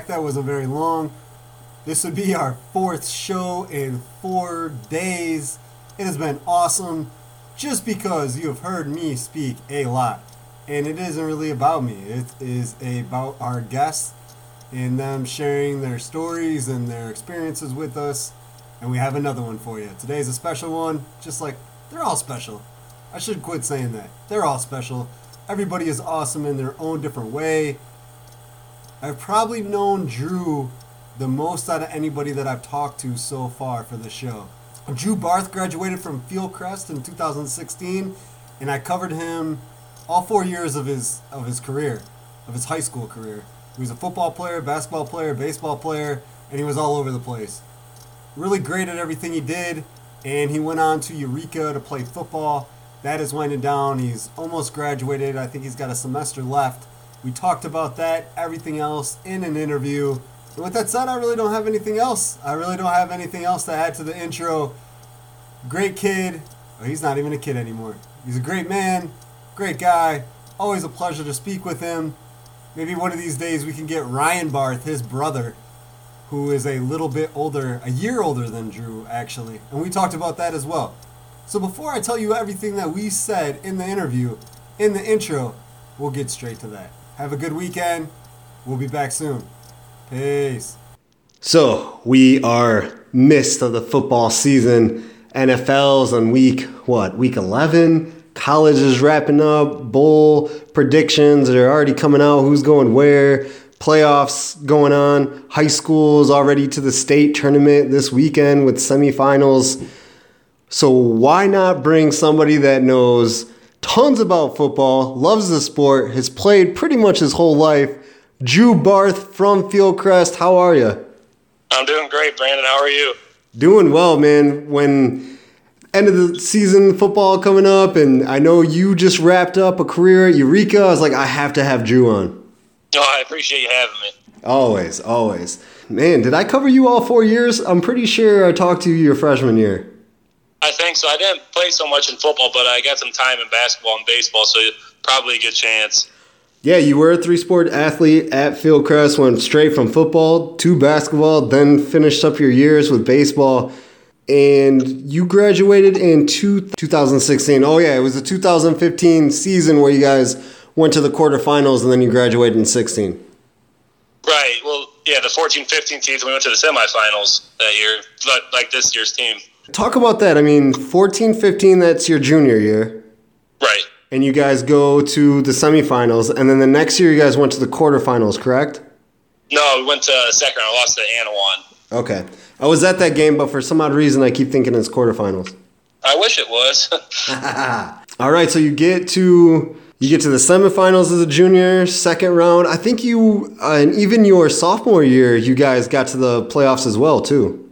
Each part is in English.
Back. That wasn't very long. This would be our fourth show in four days. It has been awesome just because you have heard me speak a lot. And it isn't really about me, it is about our guests and them sharing their stories and their experiences with us. And we have another one for you. Today's a special one, just like they're all special. I should quit saying that. They're all special. Everybody is awesome in their own different way. I've probably known Drew the most out of anybody that I've talked to so far for the show. Drew Barth graduated from Fieldcrest in 2016, and I covered him all four years of his of his career, of his high school career. He was a football player, basketball player, baseball player, and he was all over the place. Really great at everything he did, and he went on to Eureka to play football. That is winding down. He's almost graduated. I think he's got a semester left. We talked about that, everything else in an interview. And with that said, I really don't have anything else. I really don't have anything else to add to the intro. Great kid. Oh, he's not even a kid anymore. He's a great man, great guy. Always a pleasure to speak with him. Maybe one of these days we can get Ryan Barth, his brother, who is a little bit older, a year older than Drew, actually. And we talked about that as well. So before I tell you everything that we said in the interview, in the intro, we'll get straight to that. Have a good weekend. We'll be back soon. Peace. So we are midst of the football season. NFL's on week what? Week eleven. College is wrapping up. Bowl predictions are already coming out. Who's going where? Playoffs going on. High school is already to the state tournament this weekend with semifinals. So why not bring somebody that knows tons about football, loves the sport, has played pretty much his whole life, Drew Barth from Fieldcrest. How are you? I'm doing great, Brandon. How are you? Doing well, man. When end of the season football coming up, and I know you just wrapped up a career at Eureka. I was like, I have to have Drew on. Oh, I appreciate you having me. Always, always. Man, did I cover you all four years? I'm pretty sure I talked to you your freshman year. I think so. I didn't play so much in football, but I got some time in basketball and baseball, so probably a good chance. Yeah, you were a three sport athlete at Fieldcrest, went straight from football to basketball, then finished up your years with baseball. And you graduated in two, 2016. Oh, yeah, it was the 2015 season where you guys went to the quarterfinals and then you graduated in 16. Right. Well, yeah, the 14 15 season, we went to the semifinals that year, like this year's team. Talk about that. I mean, 14 15, that's your junior year. Right and you guys go to the semifinals, and then the next year you guys went to the quarterfinals, correct? No, we went to second. I lost to Annawan. Okay, I was at that game, but for some odd reason, I keep thinking it's quarterfinals. I wish it was. All right, so you get to you get to the semifinals as a junior, second round. I think you uh, and even your sophomore year, you guys got to the playoffs as well too.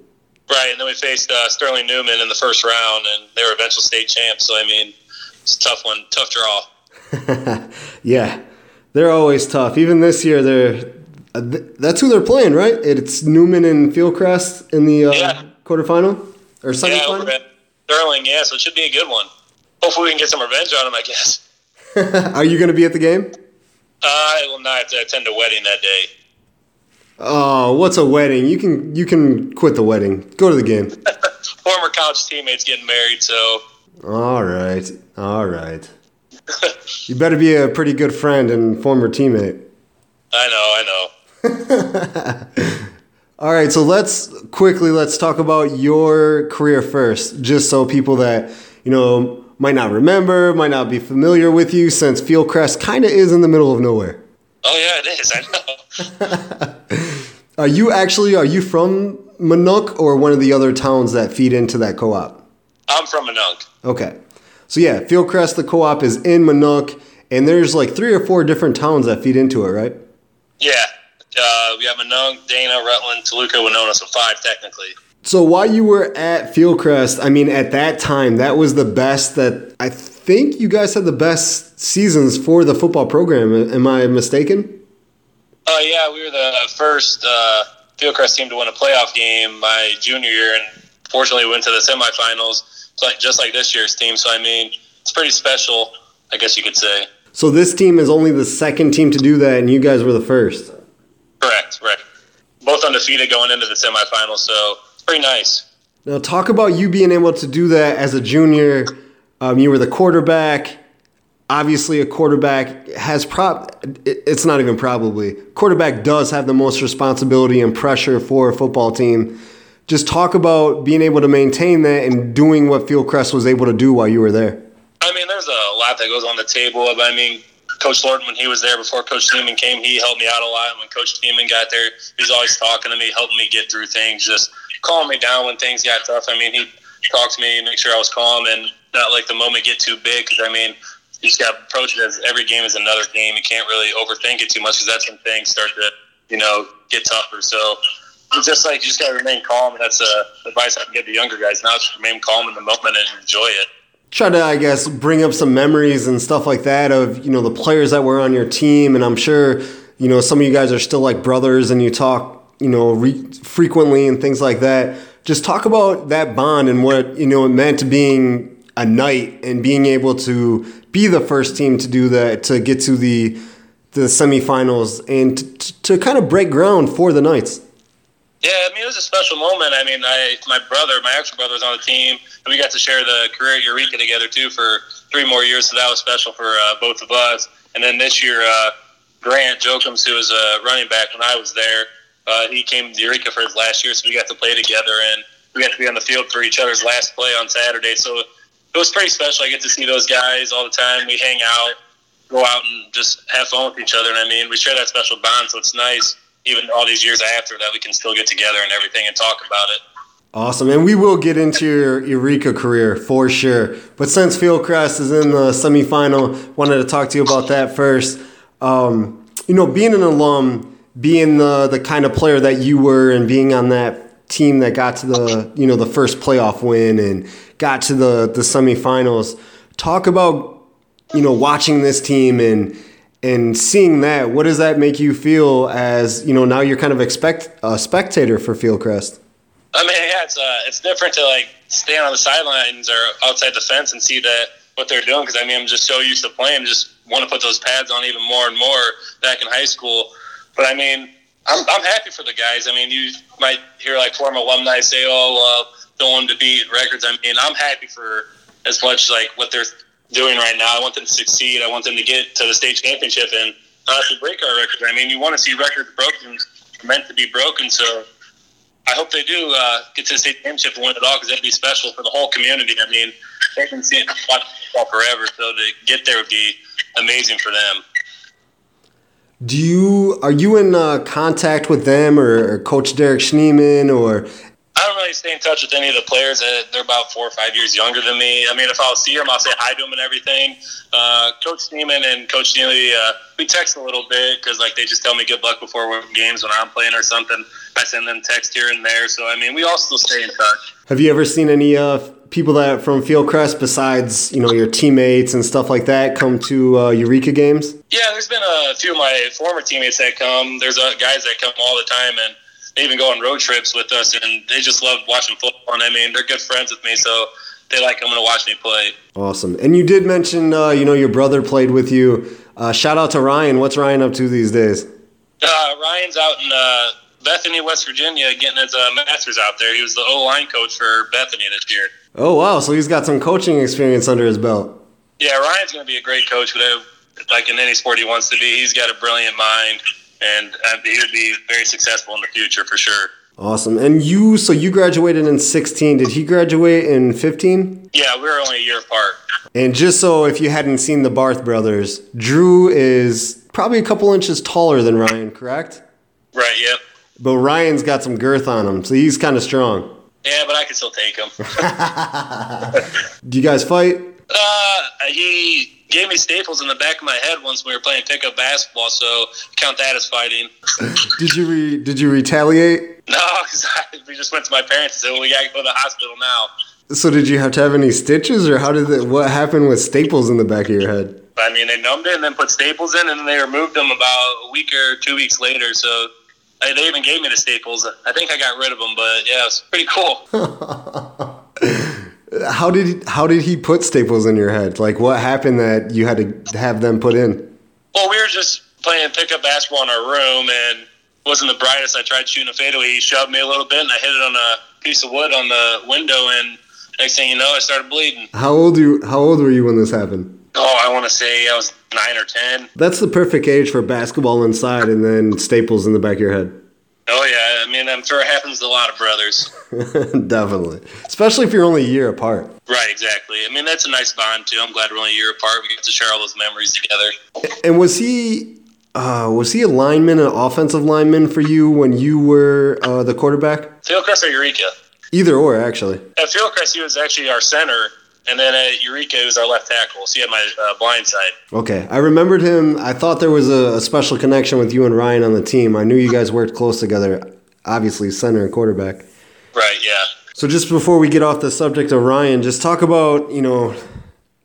Right, and then we faced uh, Sterling Newman in the first round, and they were eventual state champs. So I mean, it's a tough one, tough draw. yeah, they're always tough. Even this year, they're uh, that's who they're playing, right? It's Newman and Fieldcrest in the uh, yeah. quarterfinal or semifinal. Yeah, Sterling. Yeah, so it should be a good one. Hopefully, we can get some revenge on them. I guess. Are you going to be at the game? Uh, I will not attend a wedding that day. Oh, what's a wedding? You can you can quit the wedding. Go to the game. Former college teammates getting married, so all right. All right. you better be a pretty good friend and former teammate. I know, I know. All right, so let's quickly let's talk about your career first, just so people that, you know, might not remember, might not be familiar with you since Fieldcrest kind of is in the middle of nowhere. Oh yeah, it is. I know. are you actually are you from Minonk or one of the other towns that feed into that co-op? I'm from Minonk. Okay. So yeah, Fieldcrest, the co-op is in Minonk, and there's like three or four different towns that feed into it, right? Yeah. Uh, we have Minonk, Dana, Rutland, Toluca, Wenona, so five technically. So while you were at Fieldcrest, I mean, at that time, that was the best that I think you guys had the best seasons for the football program. Am I mistaken? Uh, yeah, we were the first uh, Fieldcrest team to win a playoff game my junior year, and fortunately, we went to the semifinals like just like this year's team. So I mean, it's pretty special, I guess you could say. So this team is only the second team to do that, and you guys were the first. Correct, right. Both undefeated going into the semifinals, so it's pretty nice. Now, talk about you being able to do that as a junior. Um, you were the quarterback. Obviously, a quarterback has prob. It's not even probably. Quarterback does have the most responsibility and pressure for a football team. Just talk about being able to maintain that and doing what Fieldcrest was able to do while you were there. I mean, there's a lot that goes on the table. I mean, Coach Lord, when he was there before Coach Neiman came, he helped me out a lot. When Coach Neiman got there, he was always talking to me, helping me get through things, just calming me down when things got tough. I mean, he talked to me, make sure I was calm and not let the moment get too big. Because I mean, you just got to approach it as every game is another game. You can't really overthink it too much because that's when things start to, you know, get tougher. So it's just like you just got to remain calm. And that's uh, advice I can give to younger guys. Now, just remain calm in the moment and enjoy it. Try to, I guess, bring up some memories and stuff like that of you know the players that were on your team, and I'm sure you know some of you guys are still like brothers, and you talk you know re- frequently and things like that. Just talk about that bond and what you know it meant to being a knight and being able to be the first team to do that to get to the the semifinals and to, to kind of break ground for the Knights. Yeah, I mean it was a special moment. I mean, I my brother, my actual brother, was on the team, and we got to share the career at Eureka together too for three more years. So that was special for uh, both of us. And then this year, uh, Grant Jokums, who was a running back when I was there, uh, he came to Eureka for his last year, so we got to play together, and we got to be on the field for each other's last play on Saturday. So it was pretty special. I get to see those guys all the time. We hang out, go out, and just have fun with each other. And I mean, we share that special bond, so it's nice even all these years after that we can still get together and everything and talk about it. Awesome. And we will get into your Eureka career for sure. But since Fieldcrest is in the semifinal, wanted to talk to you about that first. Um, you know, being an alum, being the, the kind of player that you were and being on that team that got to the, you know, the first playoff win and got to the, the semifinals, talk about, you know, watching this team and and seeing that, what does that make you feel as you know now you're kind of expect a spectator for Fieldcrest? I mean, yeah, it's uh, it's different to like stand on the sidelines or outside the fence and see that what they're doing because I mean I'm just so used to playing, just want to put those pads on even more and more back in high school. But I mean, I'm I'm happy for the guys. I mean, you might hear like former alumni say, "Oh, want to beat records." I mean, I'm happy for as much like what they're doing right now. I want them to succeed. I want them to get to the state championship and honestly break our record. I mean, you want to see records broken, meant to be broken. So I hope they do uh, get to the state championship and win it all because that'd be special for the whole community. I mean, they've been seeing football forever, so to get there would be amazing for them. Do you are you in uh, contact with them or Coach Derek Schneeman or I don't really stay in touch with any of the players. They're about four or five years younger than me. I mean, if I'll see them, I'll say hi to them and everything. Uh, Coach Neiman and Coach Neely, uh, we text a little bit because like they just tell me good luck before games when I'm playing or something. I send them text here and there. So I mean, we all still stay in touch. Have you ever seen any uh, people that from Fieldcrest besides you know your teammates and stuff like that come to uh, Eureka games? Yeah, there's been a few of my former teammates that come. There's uh, guys that come all the time and they even go on road trips with us, and they just love watching football. And I mean, they're good friends with me, so they like coming to watch me play. Awesome. And you did mention, uh, you know, your brother played with you. Uh, shout out to Ryan. What's Ryan up to these days? Uh, Ryan's out in uh, Bethany, West Virginia, getting his uh, master's out there. He was the O line coach for Bethany this year. Oh wow! So he's got some coaching experience under his belt. Yeah, Ryan's going to be a great coach. Whatever, like in any sport he wants to be, he's got a brilliant mind and uh, he would be very successful in the future for sure. Awesome. And you, so you graduated in 16. Did he graduate in 15? Yeah, we were only a year apart. And just so if you hadn't seen the Barth brothers, Drew is probably a couple inches taller than Ryan, correct? Right, yep. But Ryan's got some girth on him, so he's kind of strong. Yeah, but I can still take him. Do you guys fight? Uh, he gave me staples in the back of my head once we were playing pickup basketball, so count that as fighting. did you re- did you retaliate? No, because we just went to my parents and said, "Well, we got to go to the hospital now." So did you have to have any stitches, or how did it? What happened with staples in the back of your head? I mean, they numbed it and then put staples in, and then they removed them about a week or two weeks later. So I, they even gave me the staples. I think I got rid of them, but yeah, it was pretty cool. How did he, how did he put staples in your head? Like what happened that you had to have them put in? Well, we were just playing pickup basketball in our room, and wasn't the brightest. I tried shooting a fadeaway. He shoved me a little bit, and I hit it on a piece of wood on the window. And next thing you know, I started bleeding. How old you? How old were you when this happened? Oh, I want to say I was nine or ten. That's the perfect age for basketball inside, and then staples in the back of your head. Oh yeah, I mean I'm sure it happens to a lot of brothers. Definitely, especially if you're only a year apart. Right, exactly. I mean that's a nice bond too. I'm glad we're only a year apart. We get to share all those memories together. And was he uh, was he a lineman, an offensive lineman for you when you were uh, the quarterback? Fieldcrest or Eureka? Either or, actually. At Fieldcrest, he was actually our center, and then at Eureka, was our left tackle. So he had my uh, blind side. Okay, I remembered him. I thought there was a, a special connection with you and Ryan on the team. I knew you guys worked close together. Obviously, center and quarterback. Right. Yeah. So just before we get off the subject of Ryan, just talk about you know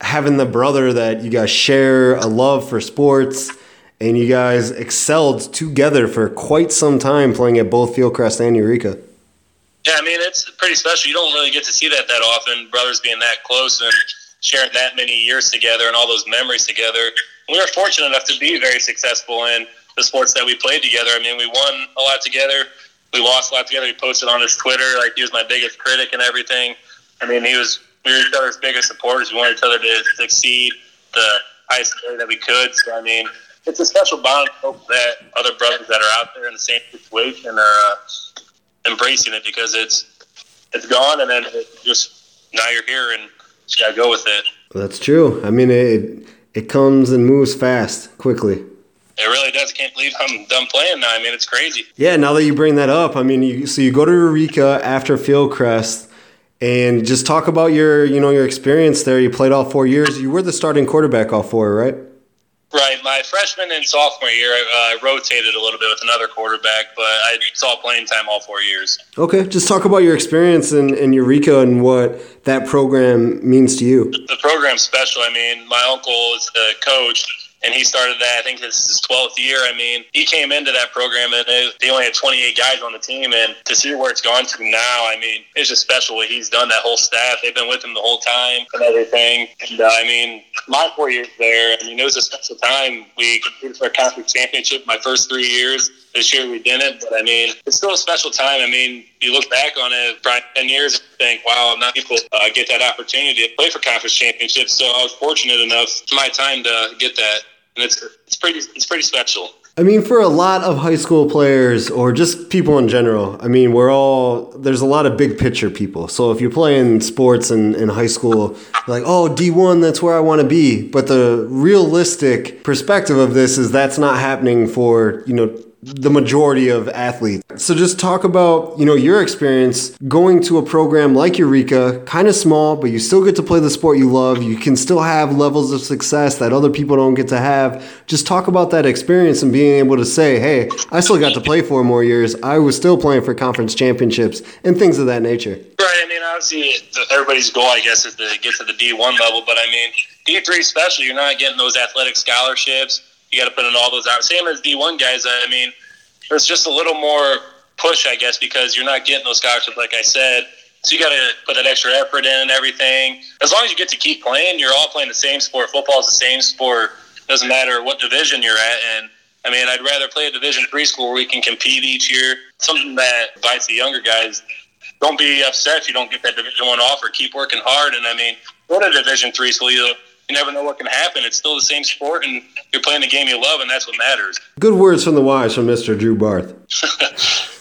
having the brother that you guys share a love for sports, and you guys excelled together for quite some time playing at both Fieldcrest and Eureka. Yeah, I mean it's pretty special. You don't really get to see that that often. Brothers being that close and sharing that many years together and all those memories together. We were fortunate enough to be very successful in the sports that we played together. I mean, we won a lot together. We lost a lot together. He posted on his Twitter like he was my biggest critic and everything. I mean, he was we were each other's biggest supporters. We wanted each other to succeed the highest way that we could. So I mean, it's a special bond. I hope that other brothers that are out there in the same situation are uh, embracing it because it's it's gone, and then it just now you're here and just gotta go with it. That's true. I mean, it it comes and moves fast, quickly. It really does. I can't believe I'm done playing now. I mean, it's crazy. Yeah, now that you bring that up, I mean, you, so you go to Eureka after Fieldcrest, and just talk about your, you know, your experience there. You played all four years. You were the starting quarterback all four, right? Right. My freshman and sophomore year, I uh, rotated a little bit with another quarterback, but I saw playing time all four years. Okay, just talk about your experience in, in Eureka and what that program means to you. The program's special. I mean, my uncle is the coach and he started that. I think this is his twelfth year. I mean, he came into that program and they only had 28 guys on the team, and to see where it's gone to now, I mean, it's just special what he's done. That whole staff, they've been with him the whole time and everything. And uh, I mean, my four years there, I mean, it was a special time. We competed for a conference championship my first three years. This year we didn't, but I mean, it's still a special time. I mean, you look back on it, probably 10 years, and think, wow, not people uh, get that opportunity to play for conference championships. So I was fortunate enough, my time to get that and it's it's pretty it's pretty special. I mean, for a lot of high school players or just people in general, I mean, we're all, there's a lot of big picture people. So if you're playing sports in, in high school, like, oh, D1, that's where I want to be. But the realistic perspective of this is that's not happening for, you know, the majority of athletes. So just talk about, you know, your experience going to a program like Eureka, kind of small, but you still get to play the sport you love. You can still have levels of success that other people don't get to have. Just talk about that experience and being able to say, "Hey, I still got to play four more years. I was still playing for conference championships and things of that nature." Right. I mean, obviously everybody's goal I guess is to get to the D1 level, but I mean, D3 special, you're not getting those athletic scholarships you got to put in all those hours. Same as D1 guys. I mean, there's just a little more push, I guess, because you're not getting those scholarships, like I said. So you got to put that extra effort in and everything. As long as you get to keep playing, you're all playing the same sport. Football is the same sport. Doesn't matter what division you're at. And I mean, I'd rather play a Division three school where we can compete each year. Something that invites the younger guys. Don't be upset if you don't get that Division one offer. Keep working hard. And I mean, go to Division three school. You you never know what can happen. It's still the same sport, and you're playing the game you love, and that's what matters. Good words from the wise from Mr. Drew Barth.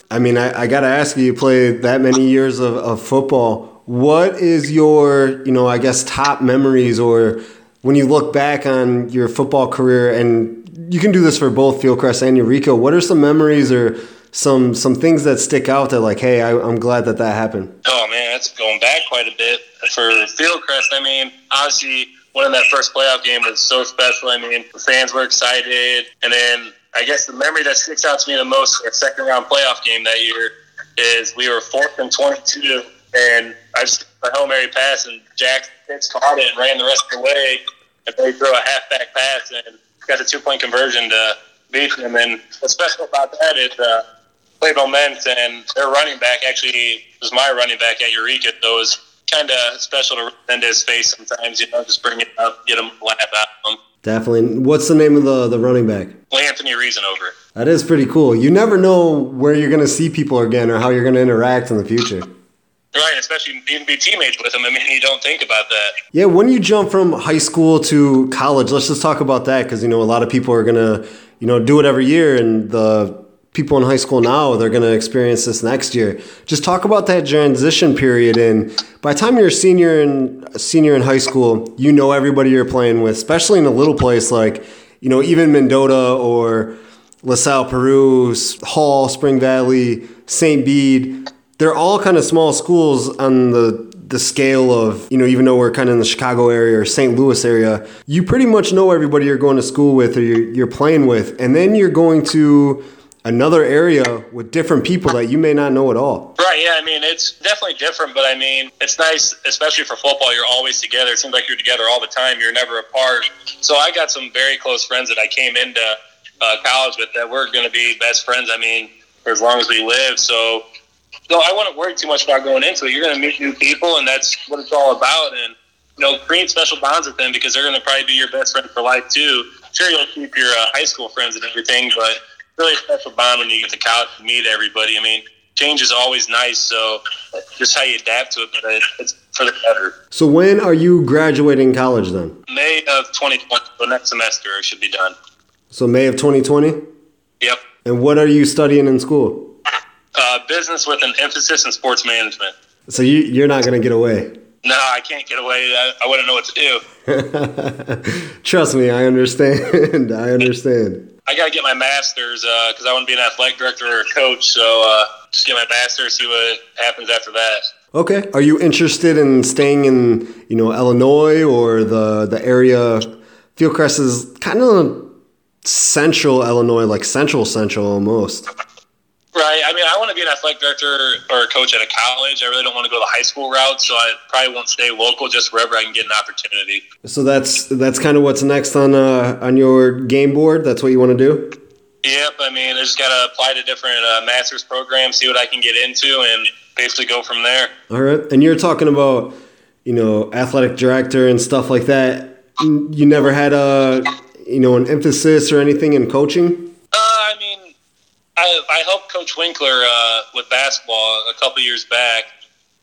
I mean, I, I got to ask you, you played that many years of, of football. What is your, you know, I guess, top memories or when you look back on your football career, and you can do this for both Fieldcrest and Eureka, what are some memories or some some things that stick out that like, hey, I, am glad that that happened? Oh man, that's going back quite a bit for Fieldcrest. I mean, obviously winning that first playoff game was so special. I mean, the fans were excited. And then I guess the memory that sticks out to me the most, our second round playoff game that year, is we were fourth and 22, and I just a Hail Mary pass, and Jack Pitts caught it and ran the rest of the way, and they threw a halfback pass and got the two point conversion to beat them. And what's special about that is uh, Clay Ment and their running back actually was my running back at Eureka. So it was kind of special to run his face sometimes, you know, just bring it up, get him laugh at him. Definitely. What's the name of the, the running back? Anthony Reasonover. That is pretty cool. You never know where you're going to see people again or how you're going to interact in the future. Right, especially even be teammates with them. I mean, you don't think about that. Yeah, when you jump from high school to college, let's just talk about that because you know a lot of people are gonna you know do it every year, and the people in high school now they're gonna experience this next year. Just talk about that transition period, and by the time you're a senior in senior in high school, you know everybody you're playing with, especially in a little place like you know even Mendota or LaSalle, Peru, Hall, Spring Valley, St. Bede they're all kind of small schools on the the scale of you know even though we're kind of in the Chicago area or St. Louis area, you pretty much know everybody you're going to school with or you're, you're playing with, and then you're going to another area with different people that you may not know at all. Right. Yeah. I mean, it's definitely different, but I mean, it's nice, especially for football. You're always together. It seems like you're together all the time. You're never apart. So I got some very close friends that I came into uh, college with that we're going to be best friends. I mean, for as long as we live. So so I wouldn't worry too much about going into it. You're going to meet new people, and that's what it's all about. And you know, create special bonds with them because they're going to probably be your best friend for life too. Sure, you'll keep your uh, high school friends and everything, but really a special bond when you get to college and meet everybody. I mean, change is always nice, so just how you adapt to it, but it's for the better. So when are you graduating college then? May of 2020, so next semester should be done. So May of 2020? Yep. And what are you studying in school? Uh, business with an emphasis in sports management. So you, you're not going to get away? No, I can't get away. I, I wouldn't know what to do. Trust me, I understand. I understand. I got to get my master's because uh, I want to be an athletic director or a coach. So uh, just get my master's, see what happens after that. Okay. Are you interested in staying in, you know, Illinois or the the area? Fieldcrest is kind of central Illinois, like central central almost. Right. I mean, I want to be an athletic director or a coach at a college. I really don't want to go the high school route, so I probably won't stay local. Just wherever I can get an opportunity. So that's that's kind of what's next on uh, on your game board. That's what you want to do. Yep. I mean, I just got to apply to different uh, master's programs, see what I can get into, and basically go from there. All right. And you're talking about you know athletic director and stuff like that. You never had a you know an emphasis or anything in coaching. I, I I helped Coach Winkler uh, with basketball a couple years back,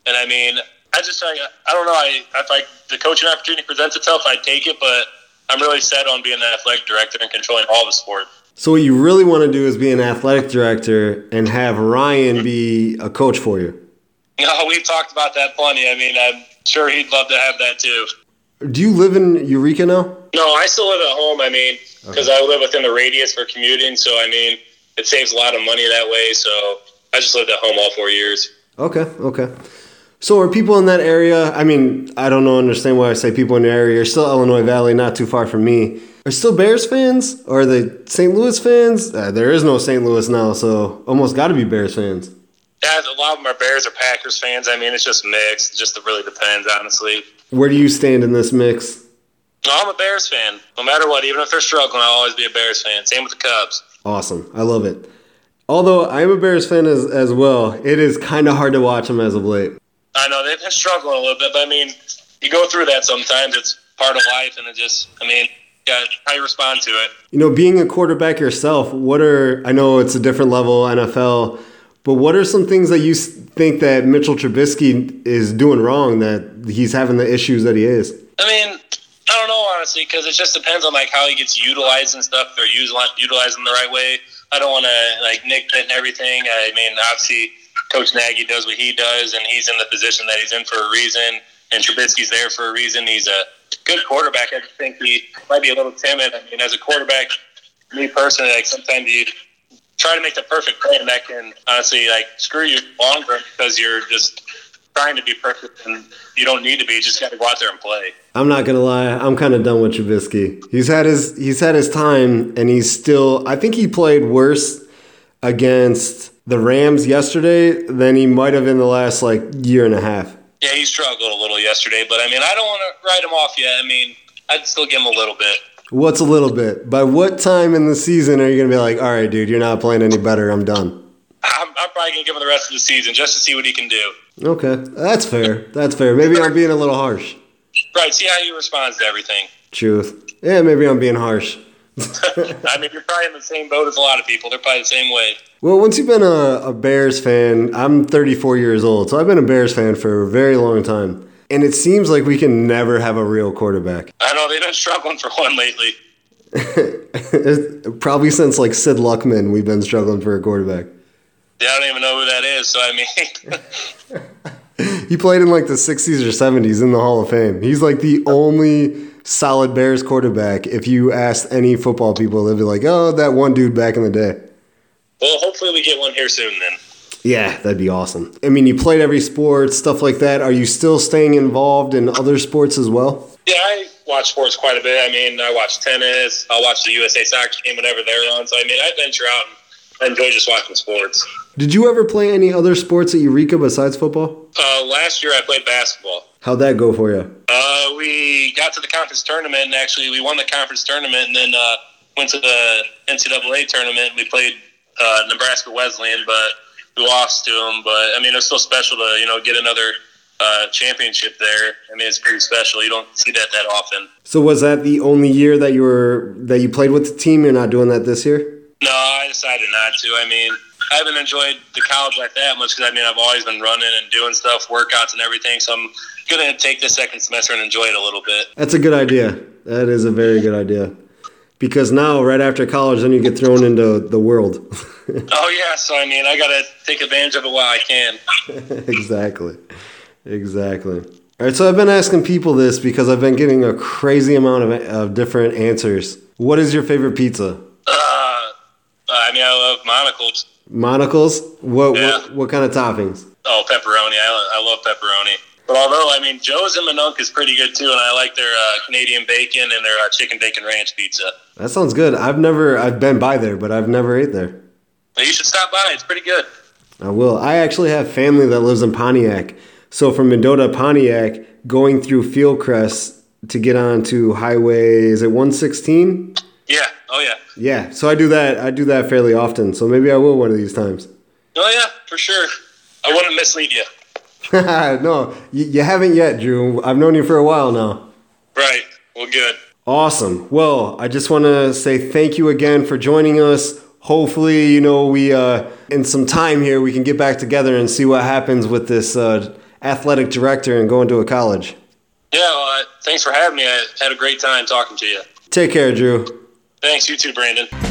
and I mean, I just I, I don't know. I if I the coaching opportunity presents itself, I'd take it, but I'm really set on being an athletic director and controlling all the sport. So what you really want to do is be an athletic director and have Ryan be a coach for you. No, we've talked about that plenty. I mean, I'm sure he'd love to have that too. Do you live in Eureka now? No, I still live at home. I mean, because okay. I live within the radius for commuting. So I mean, it saves a lot of money that way. So I just lived at home all four years. Okay, okay. So are people in that area? I mean, I don't know, understand why I say people in the area. Are still Illinois Valley, not too far from me. Are still Bears fans? Or are they St. Louis fans? Uh, there is no St. Louis now, so almost got to be Bears fans. Yeah, a lot of them are Bears or Packers fans. I mean, it's just mixed. It just really depends, honestly. Where do you stand in this mix? I'm a Bears fan. No matter what, even if they're struggling, I'll always be a Bears fan. Same with the Cubs. Awesome. I love it. Although I'm a Bears fan as, as well, it is kind of hard to watch them as of late. I know they've been struggling a little bit, but I mean, you go through that sometimes. It's part of life, and it just, I mean, yeah, how you respond to it. You know, being a quarterback yourself, what are I know it's a different level NFL, but what are some things that you think that Mitchell Trubisky is doing wrong that he's having the issues that he is? I mean, I don't know honestly because it just depends on like how he gets utilized and stuff. If they're using utilizing the right way. I don't want to like nitpick and everything. I mean, obviously, Coach Nagy does what he does, and he's in the position that he's in for a reason. And Trubisky's there for a reason. He's a good quarterback. I think he might be a little timid. I mean, as a quarterback, me personally, like sometimes you try to make the perfect play, and that can honestly like screw you longer because you're just trying to be perfect, and you don't need to be. You just got to go out there and play. I'm not gonna lie, I'm kind of done with Trubisky. He's had his he's had his time, and he's still. I think he played worse against the Rams yesterday than he might have in the last like year and a half. Yeah, he struggled a little yesterday, but I mean, I don't want to write him off yet. I mean, I'd still give him a little bit. What's a little bit? By what time in the season are you gonna be like, all right, dude, you're not playing any better. I'm done. I'm, I'm probably gonna give him the rest of the season just to see what he can do. Okay, that's fair. That's fair. Maybe I'm being a little harsh. Right. See how he responds to everything. Truth. Yeah, maybe I'm being harsh. I mean, you're probably in the same boat as a lot of people. They're probably the same way. Well, once you've been a, a Bears fan, I'm 34 years old, so I've been a Bears fan for a very long time. And it seems like we can never have a real quarterback. I know they've been struggling for one lately. Probably since like Sid Luckman, we've been struggling for a quarterback. Yeah, I don't even know who that is. So I mean, he played in like the 60s or 70s in the Hall of Fame. He's like the only solid Bears quarterback. If you asked any football people, they'd be like, "Oh, that one dude back in the day." Well, hopefully we get one here soon then. Yeah, that'd be awesome. I mean, you played every sport, stuff like that. Are you still staying involved in other sports as well? Yeah, I watch sports quite a bit. I mean, I watch tennis. I'll watch the USA soccer game whenever they're on. So, I mean, I venture out and I enjoy just watching sports. Did you ever play any other sports at Eureka besides football? Uh, last year I played basketball. How'd that go for you? Uh, we got to the conference tournament, and actually we won the conference tournament, and then uh, went to the NCAA tournament. We played uh, Nebraska Wesleyan, but we lost to them. But I mean, it's still special to you know get another uh, championship there. I mean, it's pretty special. You don't see that that often. So was that the only year that you were that you played with the team? You're not doing that this year? No, I decided not to. I mean, I haven't enjoyed the college life that much because I mean I've always been running and doing stuff, workouts and everything. So I'm gonna take the second semester and enjoy it a little bit. That's a good idea. That is a very good idea. Because now, right after college, then you get thrown into the world. oh yeah, so I mean, I gotta take advantage of it while I can. exactly, exactly. All right, so I've been asking people this because I've been getting a crazy amount of, of different answers. What is your favorite pizza? Uh, I mean, I love Monical's. Monical's? What, yeah. what what kind of toppings? Oh, pepperoni. I, I love pepperoni. But although I mean, Joe's in Minonk is pretty good too, and I like their uh, Canadian bacon and their uh, chicken bacon ranch pizza. That sounds good. I've never, I've been by there, but I've never ate there. Well, you should stop by. It's pretty good. I will. I actually have family that lives in Pontiac, so from Mendota, Pontiac, going through Fieldcrest to get onto Highway, is it one sixteen? Yeah. Oh yeah. Yeah. So I do that. I do that fairly often. So maybe I will one of these times. Oh yeah, for sure. I wouldn't mislead you. no, you, you haven't yet, Drew. I've known you for a while now. Right. Well, good. Awesome. Well, I just want to say thank you again for joining us. Hopefully, you know, we, uh, in some time here, we can get back together and see what happens with this uh, athletic director and going to a college. Yeah, well, uh, thanks for having me. I had a great time talking to you. Take care, Drew. Thanks, you too, Brandon.